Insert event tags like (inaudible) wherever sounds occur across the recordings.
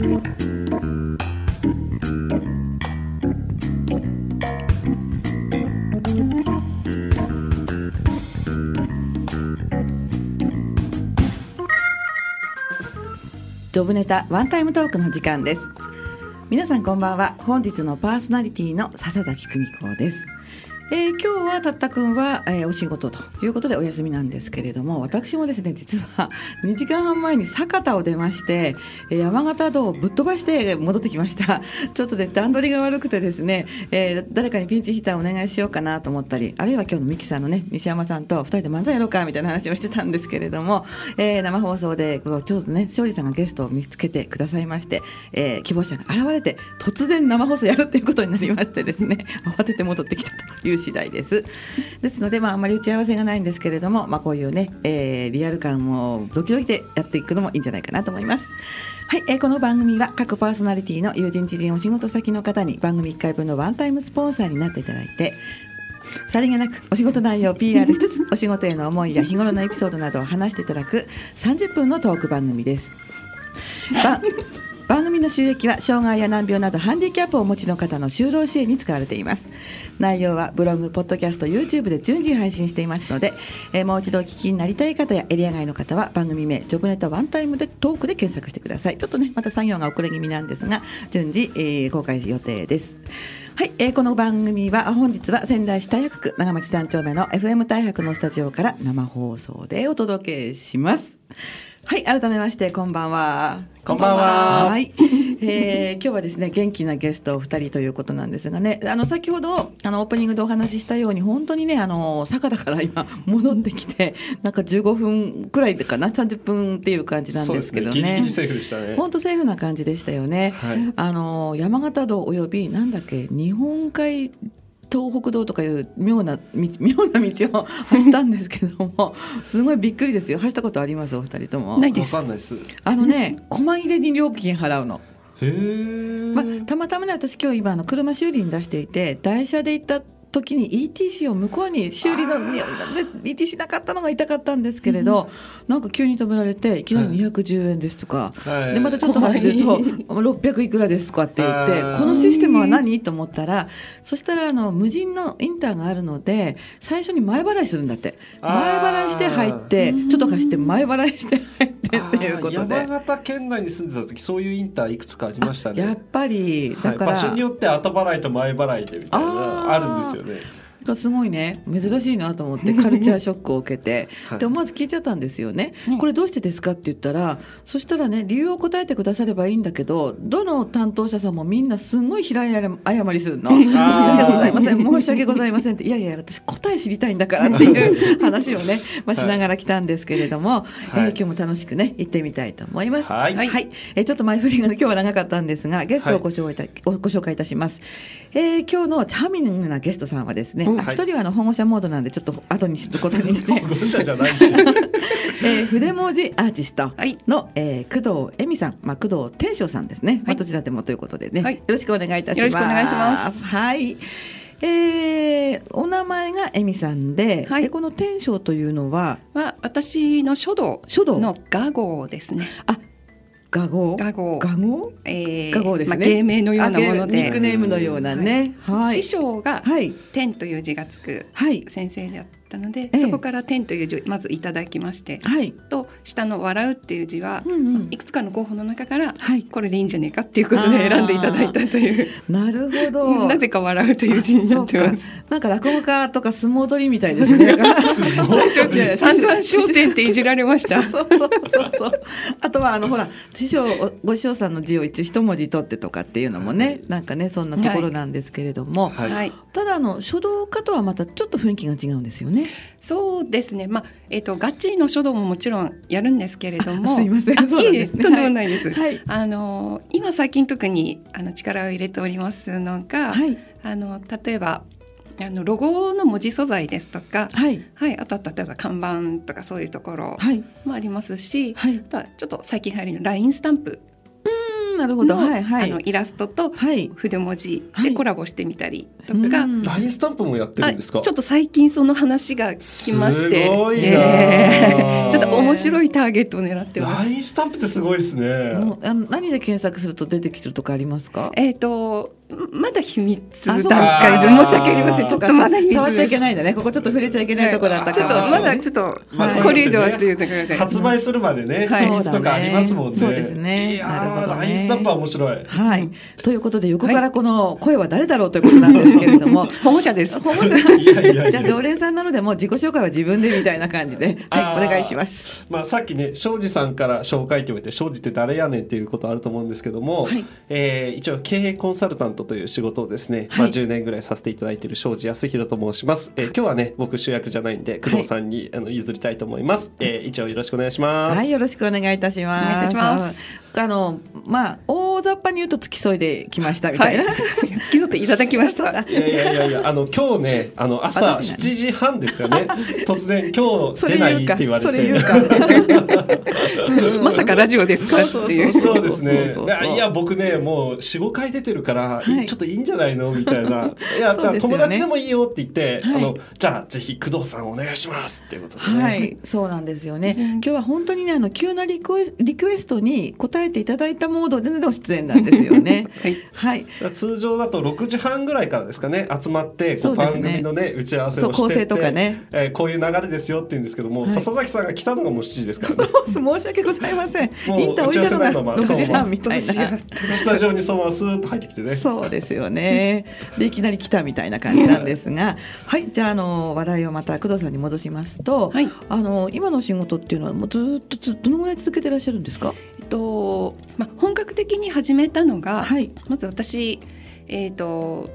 ジョブネタワンタイムトークの時間です。皆さんこんばんは。本日のパーソナリティの笹崎久美子です。えー、今日はたったくんは、えー、お仕事ということでお休みなんですけれども私もですね実は (laughs) 2時間半前に酒田を出まして、えー、山形道をぶっ飛ばして戻ってきました。(laughs) ちょっとで段取りが悪くてですね、えー、誰かにピンチヒッターお願いしようかなと思ったりあるいは今日のミキさんのね西山さんと2人で漫才やろうかみたいな話をしてたんですけれども、えー、生放送でちょっとね庄司さんがゲストを見つけてくださいまして、えー、希望者が現れて突然生放送やるっていうことになりましてですね慌てて戻ってきたという次第です。ですので、まあ、あまり打ち合わせがないんですけれども、まあ、こういうね、えー、リアル感をドキドキでやっていくのもいいんじゃないかなと思います。はい、えー、この番組は各パーソナリティの友人知人お仕事先の方に番組1回分のワンタイムスポンサーになっていただいてさりげなくお仕事内容を PR しつつお仕事への思いや日頃のエピソードなどを話していただく30分のトーク番組です。番組の収益は障害や難病などハンディキャップをお持ちの方の就労支援に使われています。内容はブログ、ポッドキャスト、YouTube で順次配信していますので、え、もう一度お聞きになりたい方やエリア外の方は番組名ジョブネタワンタイムでトークで検索してください。ちょっとねまた作業が遅れ気味なんですが順次、えー、公開予定です。はい、えー、この番組は本日は仙台市大白区長町三丁目の FM 大白のスタジオから生放送でお届けします。はい改めましてこんばんは。こんばんは。はい、えー、今日はですね元気なゲストお二人ということなんですがねあの先ほどあのオープニングでお話ししたように本当にねあの坂田から今戻ってきてなんか15分くらいかな30分っていう感じなんですけどね、ね、ギリギリセーフでしたね。本当セーフな感じでしたよね、はい、あの山形道およびなんだっけ日本海東北道とかいう妙な (laughs) 妙な道を走ったんですけどもすごいびっくりですよ。走ったことあります？お二人とも。ないです。あのね細切れに料金払うの。へまあ、たまたまね私今日今の車修理に出していて台車で行った時に ETC を向こうに修理の ETC なかったのが痛かったんですけれど、うん、なんか急に止められていきなり210円ですとか、はい、でまたちょっと走ると (laughs) 600いくらですとかって言ってこのシステムは何？と思ったらそしたらあの無人のインターがあるので最初に前払いするんだって。前払いして入ってちょっと走って前払いして入ってっていうことで。山形県内に住んでた時そういうインターいくつかありましたね。やっぱりだから、はい、場所によって後払いと前払いでみたいなあるんですよねがすごいね。珍しいなと思ってカルチャーショックを受けて、(laughs) はい、で思わず聞いちゃったんですよね、これどうしてですかって言ったらそしたらね理由を答えてくださればいいんだけどどの担当者さんもみんなすごい平謝りするの「申し訳ございません。申し訳ございません」って「いやいや私答え知りたいんだから」っていう (laughs) 話をね、まあ、しながら来たんですけれども、はい、えー、今日も楽しくね行ってみたいと思います。はい、はい、えー、ちょっと前振りが、ね、今日は長かったんですがゲストをご紹介いた、はい、ご紹介いたします。えー、今日のチャーミングなゲストさんはですね、一、人はあの保護者モードなんでちょっと後にすることにして。保護者じゃないし、(laughs) えー、筆文字アーティストの、はい、えー、工藤恵美さん、まあ、工藤天章さんですね、はい、まあ、どちらでもということでね、はい、よろしくお願いいたします。よろしくお願いします。はい。えー、お名前が恵美さんで、はい、でこの天章というのは？は私の書道。の画号ですね。あ画号画号画号、えー、画号ですね、まあ、芸名のようなもので。ニックネームのようなね、はい、師匠が「天」という字がつく先生であって。ったので、ええ、そこから「天」という字をまずいただきまして、はい、と下の「笑う」っていう字は、うんうん、いくつかの候補の中から、はい、これでいいんじゃねえかっていうことで選んでいただいたという。なるほど。(laughs) なぜか「笑う」という字になってます。なんか落語家とか相撲取りみたいですね。最初散々『(laughs) 笑点』っていじられました。(laughs) そうそうそうそう。あとはあのほら師匠ご師匠さんの字を一一文字取ってとかっていうのもね、はい、なんかねそんなところなんですけれども、はい、ただあの書道家とはまたちょっと雰囲気が違うんですよねそうですね。まあえっ、ー、とガチの書道ももちろんやるんですけれども、すいません。いいです。とんでもないです。はい、あの今最近特にあの力を入れておりますのが、はい、あの例えば。あのロゴの文字素材ですとか、はい、はい、あとは例えば看板とかそういうところもありますし、はい、あとはちょっと最近流行りのラインスタンプなるほど、はいはい、あのイラストと筆文字でコラボしてみたりとか、ラインスタンプもやってるんですか？ちょっと最近その話が来まして。すごいえ。ー、(laughs) ちょっと面白いターゲットを狙ってます。ラインスタンプってすごいですね。あの何で検索すると出てきてるとかありますか？えっ、ー、とまだ秘密段階で申し訳ありません。ちょっとまだ触っちゃいけないんだね。ここちょっと触れちゃいけないとこだったちょっとまだちょっと、まあ、これ以上っていうところで。発売するまでね秘密とかありますもんね。そうですね。いやラインスタンプは面白い。はい。ということで横からこの声は誰だろうということなんですけれども。(laughs) 保護者です。保護者。じゃ常連さんなのでもう自己紹介は自分でみたいな感じで。はいお願いします。まあさっきね庄司さんから紹介って言われて庄司って誰やねんっていうことあると思うんですけども、はい、えー、一応経営コンサルタントという仕事をですね、はい、まあ10年ぐらいさせていただいている庄司康弘と申します、えー、今日はね僕主役じゃないんで工藤さんに、あの譲りたいと思います、えー、一応よろしくお願いします。はいよろしくお願いいたします。お願いいたします。あのまあ大雑把に言うと付き添いできましたみたいな、はい、(laughs) 付き添っていただきました。いやいやいやいやあの今日ねあの朝7時半ですよね。突然今日出ないって言われて。まさかラジオですかっていう。そうですね。いや僕ねもう45回出てるから、はい、ちょっといいんじゃないのみたいな。いや、(laughs) ね、友達でもいいよって言って、はい、あのじゃあぜひ工藤さんお願いしますっていうことで、ね、はい。そうなんですよね。今日は本当にねあの急なリクエリクエストに答ええていただいたモードでの出演なんですよね。(laughs) はい、はい、通常だと6時半ぐらいからですかね集まってこう番組のね打ち合わせをしてとかね、えー、こういう流れですよって言うんですけども、はい、笹崎さんが来たのがもう7時ですからね。(laughs) 申し訳ございません。インター置いたのが6時半みたいな。スタジオにそのままスーッと入ってきてね。そうですよね。でいきなり来たみたいな感じなんですが、はいじゃああの話題をまた工藤さんに戻しますと、はい、あの今の仕事っていうのはもうずっとずどのぐらい続けてらっしゃるんですか？とまあ本格的に始めたのが、はい、まず私、えーと、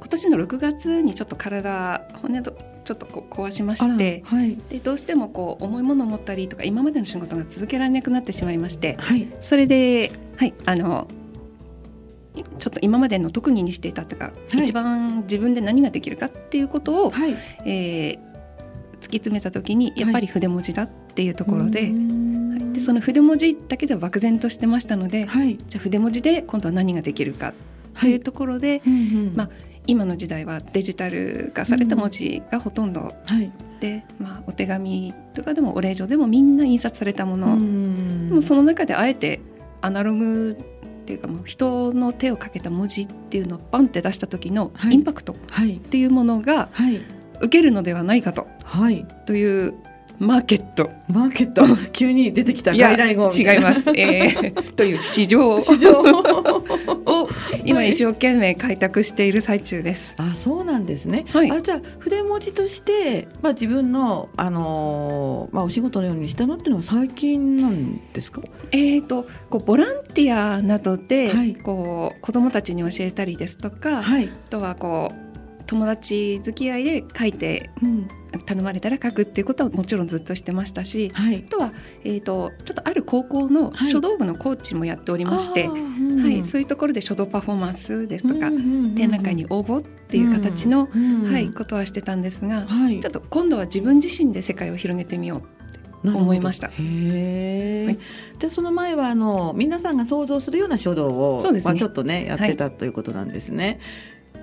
今年の6月にちょっと体骨とちょっとこう壊しまして、はい、でどうしてもこう重いものを持ったりとか今までの仕事が続けられなくなってしまいまして、はい、それで、はい、あのちょっと今までの特技にしていたとか、はい、一番自分で何ができるかっていうことを、はい、えー、突き詰めた時にやっぱり筆文字だっていうところで。はいでその筆文字だけでは漠然としてましたので、はい、じゃあ筆文字で今度は何ができるかというところで、はい、まあ、今の時代はデジタル化された文字がほとんど、はい、で、まあ、お手紙とかでもお礼状でもみんな印刷されたもの。でもその中であえてアナログっていうかもう人の手をかけた文字っていうのをバンって出した時のインパクトっていうものが受けるのではないかと,、はい、というマーケット。マーケット。(laughs) 急に出てきた外来語。違います、えー、(laughs) という市場。市場。(laughs) を今一生懸命開拓している最中です。あそうなんですね、はい、あじゃあ筆文字として、まあ、自分の、あのー、まあ、お仕事のようにしたのっていうのは最近なんですか？えーと、こうボランティアなどで、はい、こう子どもたちに教えたりですとか、はい、あとはこう友達付き合いで書いて、うん、頼まれたら書くっていうことはもちろんずっとしてましたし、はい、あとは、えーと、ちょっとある高校の書道部のコーチもやっておりまして、はい、はい、そういうところで書道パフォーマンスですとか、うんうんうん、展覧会に応募っていう形の、うんうん、はい、ことはしてたんですが、はい、ちょっと今度は自分自身で世界を広げてみよう思いました。へはい、じゃあその前はあの皆さんが想像するような書道をそうですね、まあ、ちょっとねやってたということなんですね。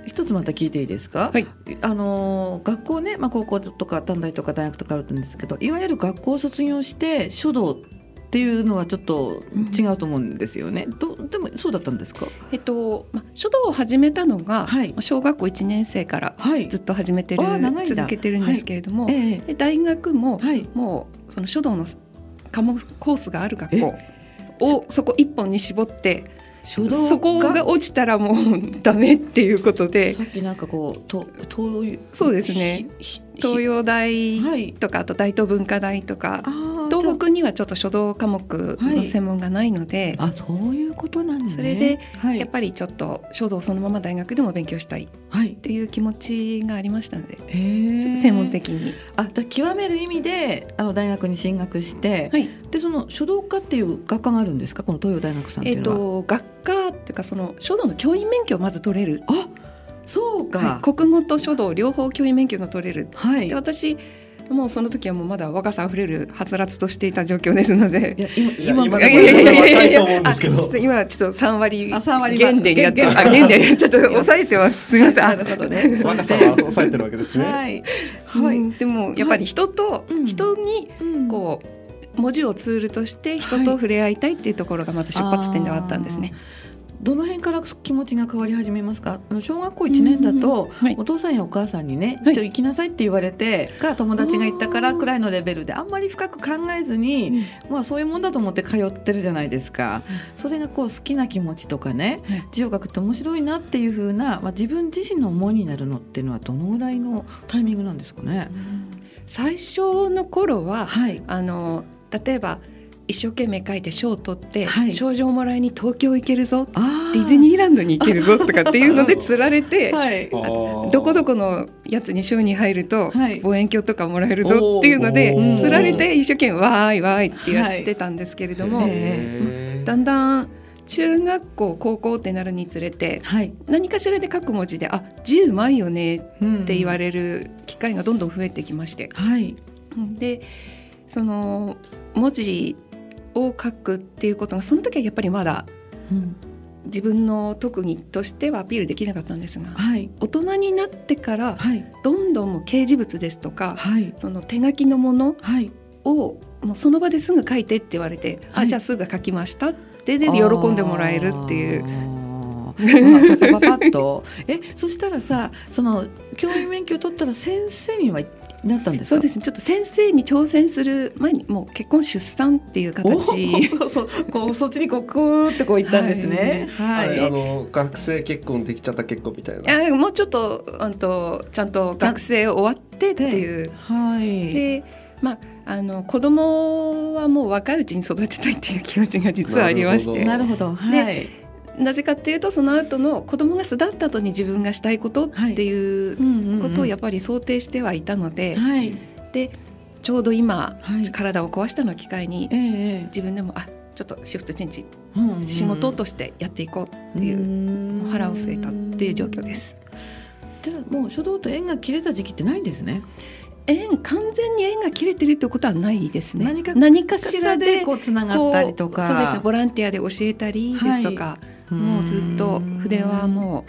一つまた聞いていいですか、はい、あの学校ね、まあ、高校とか短大とか大学とかあるんですけどいわゆる学校を卒業して書道っていうのはちょっと違うと思うんですよね。どでもそうだったんですか？えっとまあ書道を始めたのが、はい、小学校1年生からずっと始めてる、はい、続けてるんですけれども、はい、えー、大学も、もうその書道の科目コースがある学校をそこ一本に絞ってそこが落ちたらもうダメっていうことで。さっきなんかこうと東そうですね。東洋大とか、あと大東文化大とか東北にはちょっと書道科目の専門がないので、はい、あそういうことなんですね。それで、はい、やっぱりちょっと書道そのまま大学でも勉強したいっていう気持ちがありましたので、はい、ちょっと専門的に。あ極める意味であの大学に進学して、はい、でその書道科っていう学科があるんですか？この東洋大学さんっていうのは。えーと、学科っていうかその書道の教員免許をまず取れる。あそうか、はい、国語と書道両方教員免許が取れる。はい、で私もうその時はもうまだ若さあふれるはつらつとしていた状況ですので。今今今ちょっと三割減でやってあ減でちょっと抑えてます。すみません。なるほどね。若さは抑えてるわけですね。はい。はい。でもやっぱり人と人にこう文字をツールとして人と触れ合いたいっていうところがまず出発点ではあったんですね。どの辺から気持ちが変わり始めますか？あの小学校1年だと、はい、お父さんやお母さんにね、はい、行きなさいって言われてか友達が行ったからくらいのレベルであんまり深く考えずに、うん、まあ、そういうもんだと思って通ってるじゃないですか、うん、それがこう好きな気持ちとかね、はい、字を書くって面白いなっていうふうな、まあ、自分自身の思いになるのっていうのはどのぐらいのタイミングなんですかね？最初の頃は、あの例えば一生懸命書いて賞を取って、はい、賞状をもらいに東京行けるぞディズニーランドに行けるぞとかっていうので (laughs) つられて、はい、どこどこのやつに賞に入ると、望遠鏡とかもらえるぞっていうのでつられて一生懸命わーいわーいってやってたんですけれども、だんだん中学校高校ってなるにつれて、はい、何かしらで書く文字で「あ字うまいよね」って言われる機会がどんどん増えてきまして、はい、でその文字を書くっていうことがその時はやっぱりまだ、うん、自分の特技としてはアピールできなかったんですが、はい、大人になってから、はい、どんどんもう掲示物ですとか、はい、その手書きのものを、もうその場ですぐ書いてって言われて、あじゃあすぐ書きましたってで喜んでもらえるっていう。パパパッと。えそしたらさその教員免許を取ったら先生にはなったんですそうですね。ちょっと先生に挑戦する前にもう結婚出産っていう形。そこうそっちにこうクーってこう行ったんですね。はい、はい、あの学生結婚できちゃった結婚みたいな。あもうちょっとあとちゃんと学生終わってっていう。はい。でまああの子供はもう若いうちに育てたいっていう気持ちが実はありまして。なるほどはいなぜかっていうとその後の子供が巣立った後に自分がしたいことっていうことをやっぱり想定してはいたので、はい、でちょうど今、はい、体を壊したのを機会に、えー、自分でもあちょっとシフトチェンジ、うんうん、仕事としてやっていこうっていう腹を据えたっていう状況です。じゃあもう書道と縁が切れた時期ってないんですね。縁完全に縁が切れてるということはないですね。何かしらでこうつながったりとか、そうです。ね。ボランティアで教えたりですとか、はい、もうずっと筆はも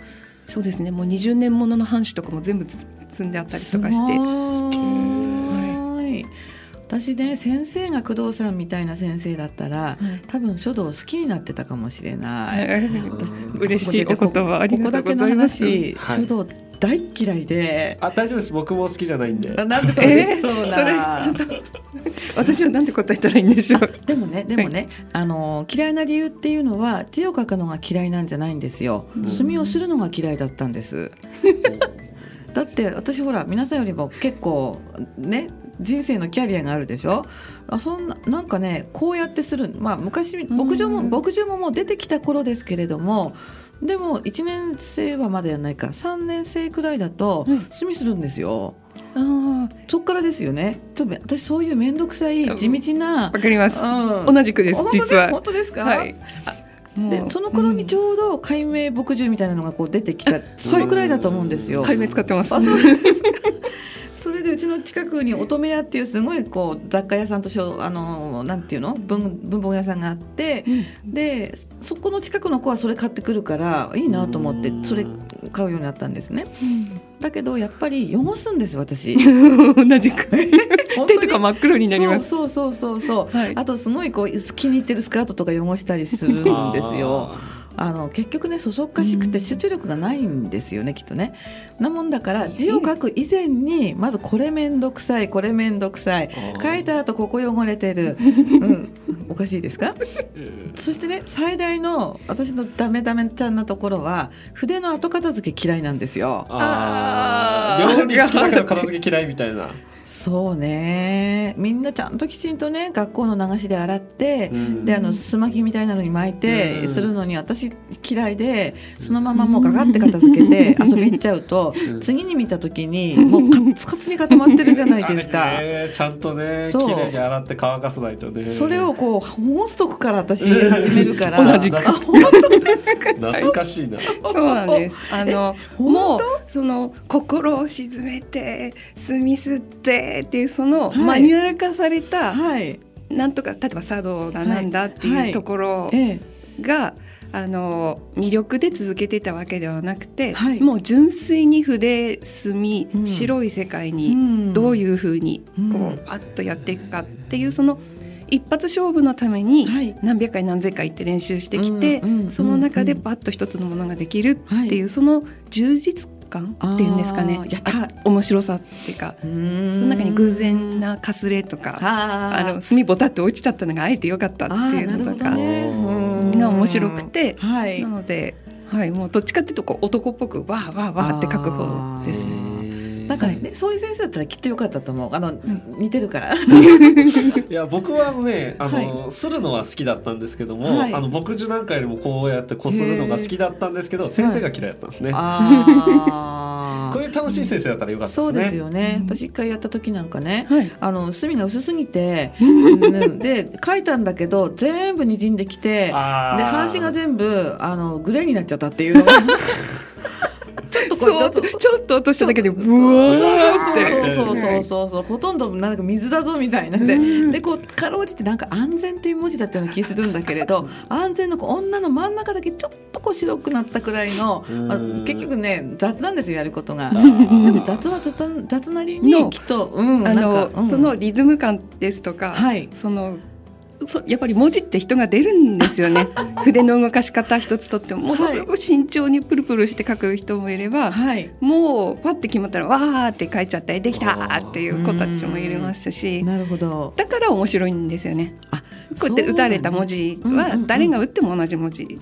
うそうですね。もう20年ものの半紙とかも全部積んであったりとかして。はい私ね先生が工藤さんみたいな先生だったら、はい、多分書道好きになってたかもしれない。(laughs) 嬉しいお言葉ありがとうございます。ここだけの話、書道大嫌いで。あ大丈夫です。僕も好きじゃないんで。なんでそうです？そうな、えー、それちょっと私はなんて答えたらいいんでしょう？でもねでもね、はい、あの嫌いな理由っていうのは字を書くのが嫌いなんじゃないんですよ。墨をするのが嫌いだったんです。だって私ほら皆さんよりも結構ね人生のキャリアがあるでしょ？あそんななんかねこうやってする。まあ昔牧場も牧場ももう出てきた頃ですけれどもでも1年生はまだやらないか3年生くらいだと墨するんですよ。あそっからですよね。ちょっと私そういう面倒くさい地道なわかります、うん、同じくです実は本当ですか？はい。でその頃にちょうど解明牧汁みたいなのがこう出てきた、うん、そのくらいだと思うんですよ。解明使ってます。それでうちの近くに乙女屋っていうすごいこう雑貨屋さんとしょあのなんていうの？文文房具屋さんがあって、うん、でそこの近くの子はそれ買ってくるからいいなと思ってそれ買うようになったんですね。うん。だけどやっぱり汚すんです私。(laughs) 同じく。(laughs) 手とか真っ黒になります。そうそうそうそう、はい、あとすごいこう気に入ってるスカートとか汚したりするんですよあの結局ねそそっかしくて集中力がないんですよね、きっとね。なもんだから字を書く以前にまずこれ面倒くさいこれ面倒くさい。書いた後ここ汚れてる、(laughs) うん、おかしいですか？そしてね最大の私のダメダメちゃんなところは筆の後片付け嫌いなんですよ。ああ料理好きだけど片付け嫌いみたいな。そうね。みんなちゃんときちんとね学校の流しで洗って、うん、であのすまきみたいなのに巻いてするのに私嫌いでそのままもうガガって片付けて (laughs) 遊び行っちゃうと、うん、次に見た時にもうカツカツに固まってるじゃないですか。ね、ちゃんとね綺麗に洗って乾かさないとね。それをこう保護すとくから私始めるから。同じく。懐かしいな。そうなんです。あのもうその心を沈めて墨吸っててっていうそのマニュアル化された、はい、なんとか例えば茶道だなんだっていうところが、あの魅力で続けてたわけではなくて、はい、もう純粋に筆墨、うん、白い世界にどういうふうにこう、うん、あっとやっていくかっていうその一発勝負のために何百回何千回って練習してきて、その中でバッと一つのものができるっていう、その充実感っていうんですかね面白さっていうかその中に偶然なかすれとかあの墨ボタって落ちちゃったのがあえてよかったっていうのとか、ね、が面白くて、はい、なので、はい、もうどっちかっていうとこう男っぽくわーわーわーって書く方ですね。なん。かね、はい、そういう先生だったらきっとよかったと思う。あの、似てるから。(laughs) いや僕はねあの、はい、するのは好きだったんですけども、はい、あの牧樹なんかよりもこうやってこするのが好きだったんですけど先生が嫌いだったんですね。(laughs) こういう楽しい先生だったらよかった、ね、そうですよね。私一回やった時なんかね、あの墨が薄すぎて、で書いたんだけど全部滲んできて、で半紙が全部あのグレーになっちゃったっていうのが。(laughs) ちょっとこうちょっと落としただけでブワーって。そうそうそうそうほとんどなんか水だぞみたいなんで、でこうかろうじてなんか安全という文字だったような気するんだけれど安全のこう女の真ん中だけちょっとこう白くなったくらいの、まあ、結局ね雑なんですよやることが。でも雑は雑雑なりにきっと、うん、あの、うん、そのリズム感ですとか、はい、そのそやっぱり文字って人が出るんですよね。筆の動かし方一つとってもものすごく慎重にプルプルして書く人もいれば、はい、もうパッて決まったらわーって書いちゃってできたっていう子たちもいますしなるほど。だから面白いんですよね。あこうやって打たれた文字は誰が打っても同じ文字で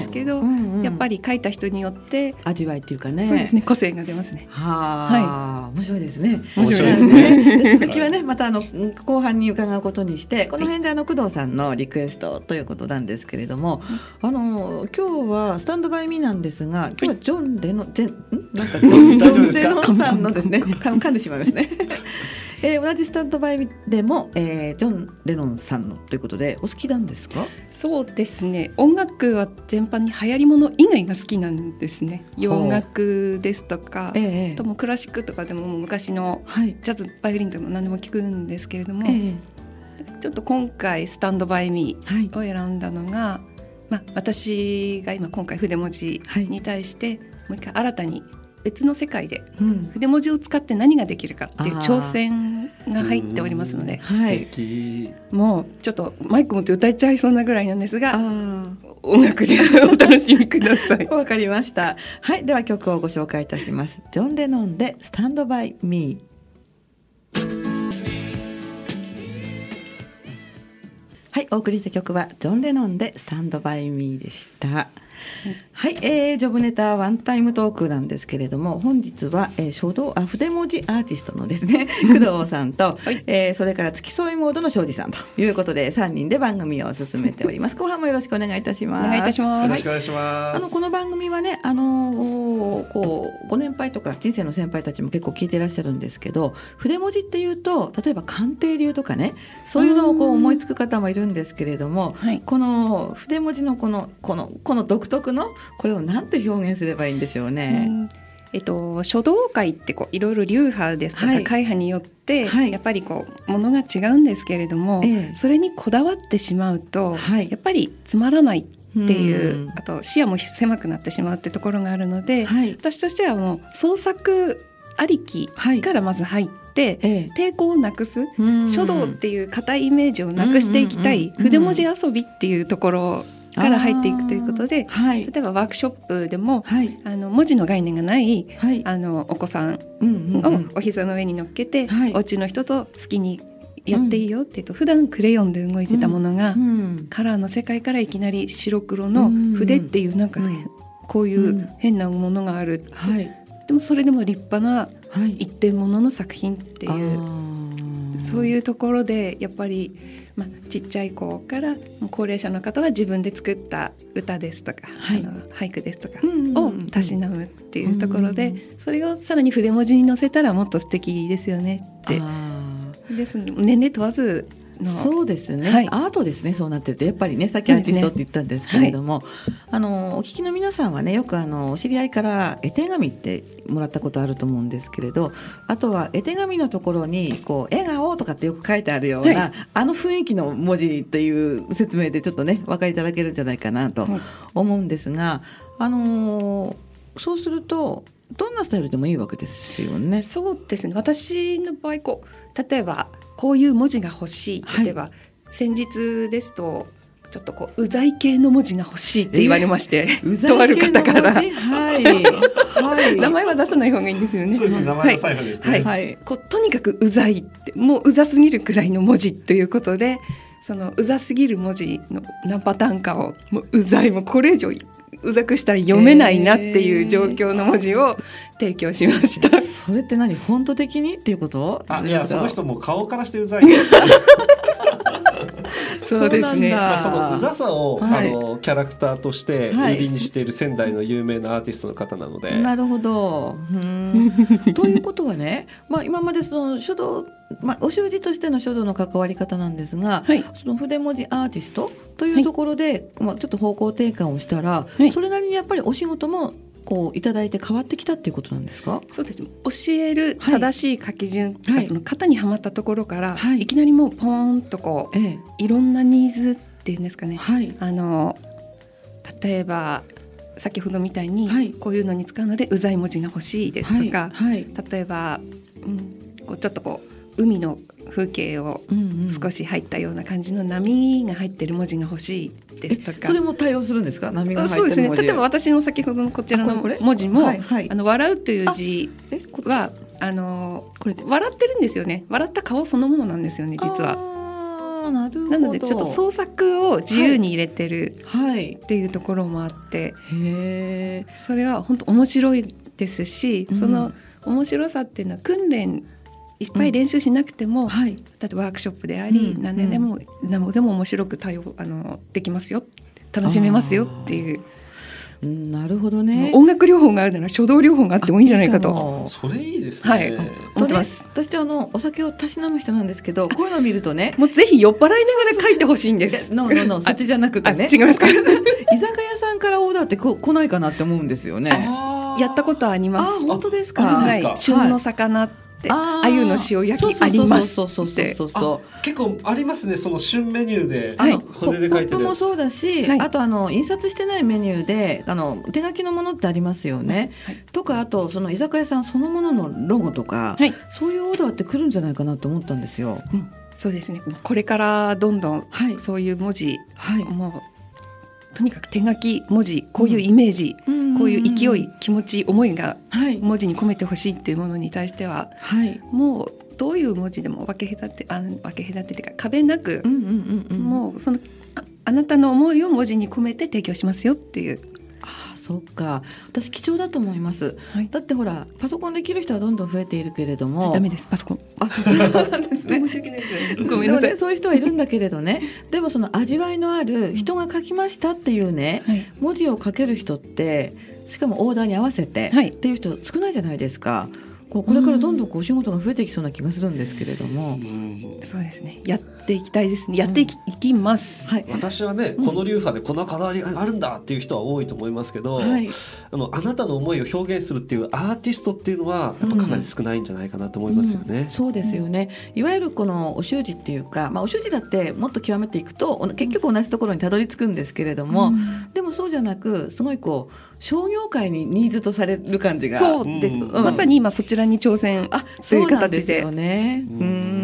すけど、やっぱり書いた人によって味わいっていうかねそうですね。個性が出ますね。は、い、面白いですね。面白いですね。(laughs) 続きはねまたあの後半に伺うことにしてこの辺であの工藤さんのリクエストということなんですけれども、あの今日はスタンドバイミーなんですが今日はジョンレノジェンなんかジョンレノさんのですね噛んで。しまいますね。(laughs) えー、同じスタンドバイでも、えー、ジョン・レノンさんのということでお好きなんですか？そうですね。音楽は全般に流行りもの以外が好きなんですね。洋楽ですとか、えー、ともクラシックとかでも昔のジャズ、バイオリンとかも何でも聞くんですけれども、えー、ちょっと今回「スタンドバイミーを選んだのが、はい、まあ、私が今今回筆文字に対して、もう一回新たに別の世界で筆文字を使って何ができるかっていう挑戦が入っておりますので、はい、もうちょっとマイク持って歌えちゃいそうなぐらいなんですが音楽でお楽しみください。(laughs) わかりました。はい。では曲をご紹介いたします。ジョン・レノンで「スタンドバイ・ミー」はいお送りした曲はジョン・レノンで「スタンドバイ・ミー」でした。はい、えー、ジョブネタワンタイムトークなんですけれども本日は、えー、書道あ筆文字アーティストのですね (laughs) 工藤さんと、はい、えー、それから付き添いモードの庄司さんということで3人で番組を進めております。(laughs) 後半もよろしくお願いいたします。お願いいたします。よろしくお願いします、あのこの番組はねあのー、こうご年配とか人生の先輩たちも結構聞いてらっしゃるんですけど筆文字っていうと例えば鑑定流とかねそういうのをこう思いつく方もいるんですけれども、はい、この筆文字のこのこのこの独特のこれを何て表現すればいいんでしょうね。うん。えっと、書道会ってこういろいろ流派ですとか、会派によって、はい、やっぱりこうものが違うんですけれども、ええ、それにこだわってしまうと、はい、やっぱりつまらないっていう、うん、あと視野も狭くなってしまうっていうところがあるので、はい、私としてはもう創作ありきからまず入って、抵抗をなくす、書道っていう硬いイメージをなくしていきたい、筆文字遊びっていうところから入っていくということで、はい、例えばワークショップでも、はい、あの文字の概念がない、はい、あのお子さんをお膝の上に乗っけて、はい、お家の人と好きにやっていいよって言うと、うん、普段クレヨンで動いてたものが、うん、カラーの世界からいきなり白黒の筆っていうなんか、うん、こういう変なものがある、はい、でもそれでも立派な一点物の作品っていう、そういうところでやっぱりまあ、ちっちゃい子から高齢者の方は自分で作った歌ですとか、はい、あの俳句ですとかをたしなむっていうところで、それをさらに筆文字に載せたらもっと素敵ですよねって。です年齢問わずそうですね、はい、アートですねそうなってると。やっぱりねさっきアーティストって言ったんですけれども、ねはい、あのお聞きの皆さんはねよくあのお知り合いから絵手紙ってもらったことあると思うんですけれどあとは絵手紙のところにこう笑顔とかってよく書いてあるような、はい、あの雰囲気の文字っていう説明でちょっとねお分かりいただけるんじゃないかなと思うんですが、あのー、そうするとどんなスタイルでもいいわけですよね。そうですね。私の場合こう例えばこういう文字が欲しい例えば、はい、先日ですとちょっとこううざい系の文字が欲しいって言われまして、とある方から、はい、はい、(laughs) 名前は出さない方がいいんですよね。そうです名前の最後ですね。はい、こうとにかくうざいってもううざすぎるくらいの文字ということで、そのうざすぎる文字の何パターンかをもううざいもこれ以上うざくしたら読めないなっていう状況の文字を提供しました。それって何？本当的に？っていうこと？あいやその人も顔からしてうざいです、(laughs) そうですね。まあ、そのうざさを、はい、あのキャラクターとして売りにしている仙台の有名なアーティストの方なので。なるほど。(laughs) ということはね、まあ今までその書道、まあお習字としての書道の関わり方なんですが、はい、その筆文字アーティストというところで、はい、まあちょっと方向転換をしたら、それなりにやっぱりお仕事もこういただいて変わってきたっていうことなんですか？そうです。教える正しい書き順、はい、その型にはまったところから、はい、いきなりもうポーンとこう、ええ、いろんなニーズっていうんですかね、はい、あの例えば先ほどみたいに、こういうのに使うのでうざい文字が欲しいですとか、例えば、うん、こうちょっとこう海の風景を少し入ったような感じの波が入ってる文字が欲しいですとか。それも対応するんですか？波がそうですね。例えば私の先ほどのこちらの文字も「あの笑う」という字はあのこれ笑ってるんですよね。笑った顔そのものなんですよね実は。ななのでちょっと創作を自由に入れてるっていうところもあって、はい、それは本当面白いですし、その面白さっていうのは訓練いっぱい練習しなくても、うんはい、例えばワークショップであり、うん、何ででも、何でも面白く対応あのできますよ楽しめますよっていう。なるほどね。音楽療法があるなら書道療法があってもいいんじゃないかと。それいいですね。はい。思ってます。私あのお酒をたしなむ人なんですけど、こういうのを見るとね、もうぜひ酔っ払いながら書いてほしいんです。ノーノーノー、そっちじゃなくてね。違いますか。居酒屋さんからオーダーってこ来ないかなって思うんですよね。やったことあります。あ、本当ですか。はい。旬の魚って鮎の塩焼きありますそうそうそうそう。そう結構ありますねその旬メニューで、はい、骨で書いてるポップもそうだし、はい、あとあの印刷してないメニューであの手書きのものってありますよね、はい、とかあとその居酒屋さんそのもののロゴとか、はい、そういうオーダーってくるんじゃないかなと思ったんですよ。うんそうですねこれからどんどんそういう文字、はい、もうとにかく手書き文字こういうイメージ、うん、こういう勢い気持ち思いが文字に込めてほしいっていうものに対しては、はい、もうどういう文字でも分け隔てあ分け隔てっていうか壁なく、もうそのああなたの思いを文字に込めて提供しますよっていうそっか。私貴重だと思います、はい、だってほらパソコンできる人はどんどん増えているけれども。ダメです。パソコン。あそうなんですね。ごめんなさい、そういう人はいるんだけれどね。でもその味わいのある人が書きましたっていうね、はい、文字を書ける人ってしかもオーダーに合わせてっていう人少ないじゃないですか。こうこれからどんどんこうお仕事が増えてきそうな気がするんですけれども、そうですね。やっていきたいですね。やっていき,、きます、はい、私はねこの流派でこのこだわりがあるんだっていう人は多いと思いますけど、はい、あのあなたの思いを表現するっていうアーティストっていうのはやっぱかなり少ないんじゃないかなと思いますよね。うん。うん、そうですよね。いわゆるこのお習字っていうか、まあ、お習字だってもっと極めていくと結局同じところにたどり着くんですけれども、うん、でもそうじゃなくすごいこう商業界にニーズとされる感じが。そうです、うん、まさに今そちらに挑戦という形で。そうなんですよね。うん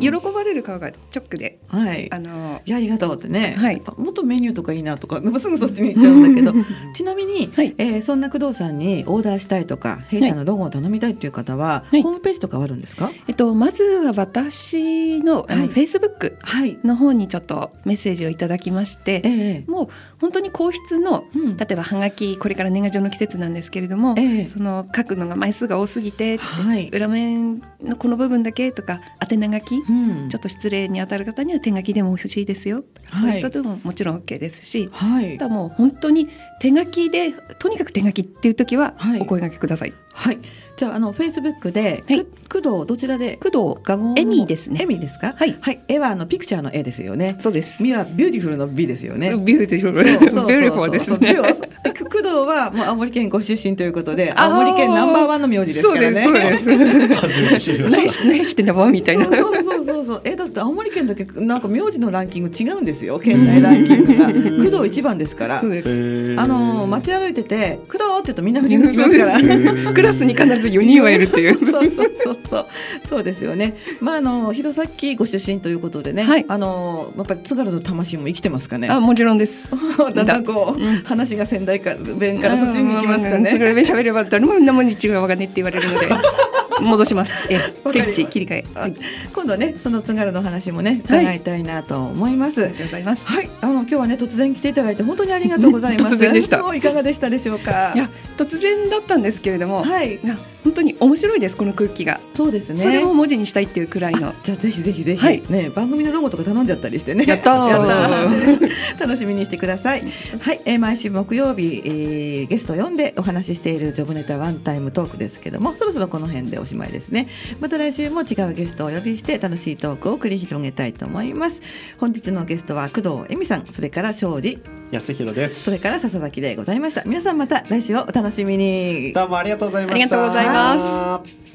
喜ばれる顔が直で、はい、あのいやありがとうってね、はい、もっとメニューとかいいなとか (laughs) すぐそっちに行っちゃうんだけど。(laughs) ちなみに、はい、えー、そんな工藤さんにオーダーしたいとか弊社のロゴを頼みたいという方は、はい、ホームページとかあるんですか、えっと、まずは私のあの、フェイスブックの方にちょっとメッセージをいただきまして、えー、もう本当に皇室の、うん、例えばはがきこれから年賀状の季節なんですけれども、えー、その書くのが枚数が多すぎて、はい、裏面のこの部分だけとか宛名書きうん、ちょっと失礼に当たる方には手書きでも欲しいですよ、はい、そういう人でももちろん OK ですし、はい、だもう本当に手書きでとにかく手書きっていう時はお声掛けください。はい、じゃああのフェイスブックで、はい、工藤どちらで？工藤画言エミですね。エミですか？はい、はい、絵はあのピクチャーの絵ですよね。そうです。ミはビューティフルの美ですよね。ビューティフル。ビューティフルですね。工藤はもう青森県ご出身ということで青森県ナンバーワンの名字ですからね。そうですそうです。(laughs) 何してんだみたいな。そうそうそうえだって青森県だけなんか名字のランキング違うんですよ。県内ランキングが。工藤一番ですから。そうです。あの街歩いてて工藤って言うとみんな振り向きますから。クラスに必ず4人はいるっていう。そうそうそうそう。そうですよね。まああの弘前ご出身ということでね、はい、あのやっぱり津軽の魂も生きてますかね。あもちろんです。(laughs) だんだんこう、うん、話が仙台か弁からそっちに行きますかね。津軽弁喋れば誰も生に違うわがねって言われるので戻します。え、スイッチ切り替え。はい、今度ね、その津軽の話もね、伺いたいなと思います。ありがとうございます。はい、あの今日はね、突然来ていただいて、本当にありがとうございます。(laughs) 突然でした。いかがでしたでしょうか？いや、突然だったんですけれども、はい、本当に面白いですこの空気が。そうですね。それを文字にしたいっていうくらいの。じゃあぜひぜひぜひ、はい、ね番組のロゴとか頼んじゃったりしてね。やった (laughs) 楽しみにしてください。はい、えー、毎週木曜日、えー、ゲストを呼んでお話ししているジョブネタワンタイムトークですけどもそろそろこの辺でおしまいですね。また来週も違うゲストをお呼びして楽しいトークを繰り広げたいと思います。本日のゲストは工藤恵美さんそれから庄司。安弘です。それから笹崎でございました。皆さんまた来週をお楽しみに。どうもありがとうございました。ありがとうございます。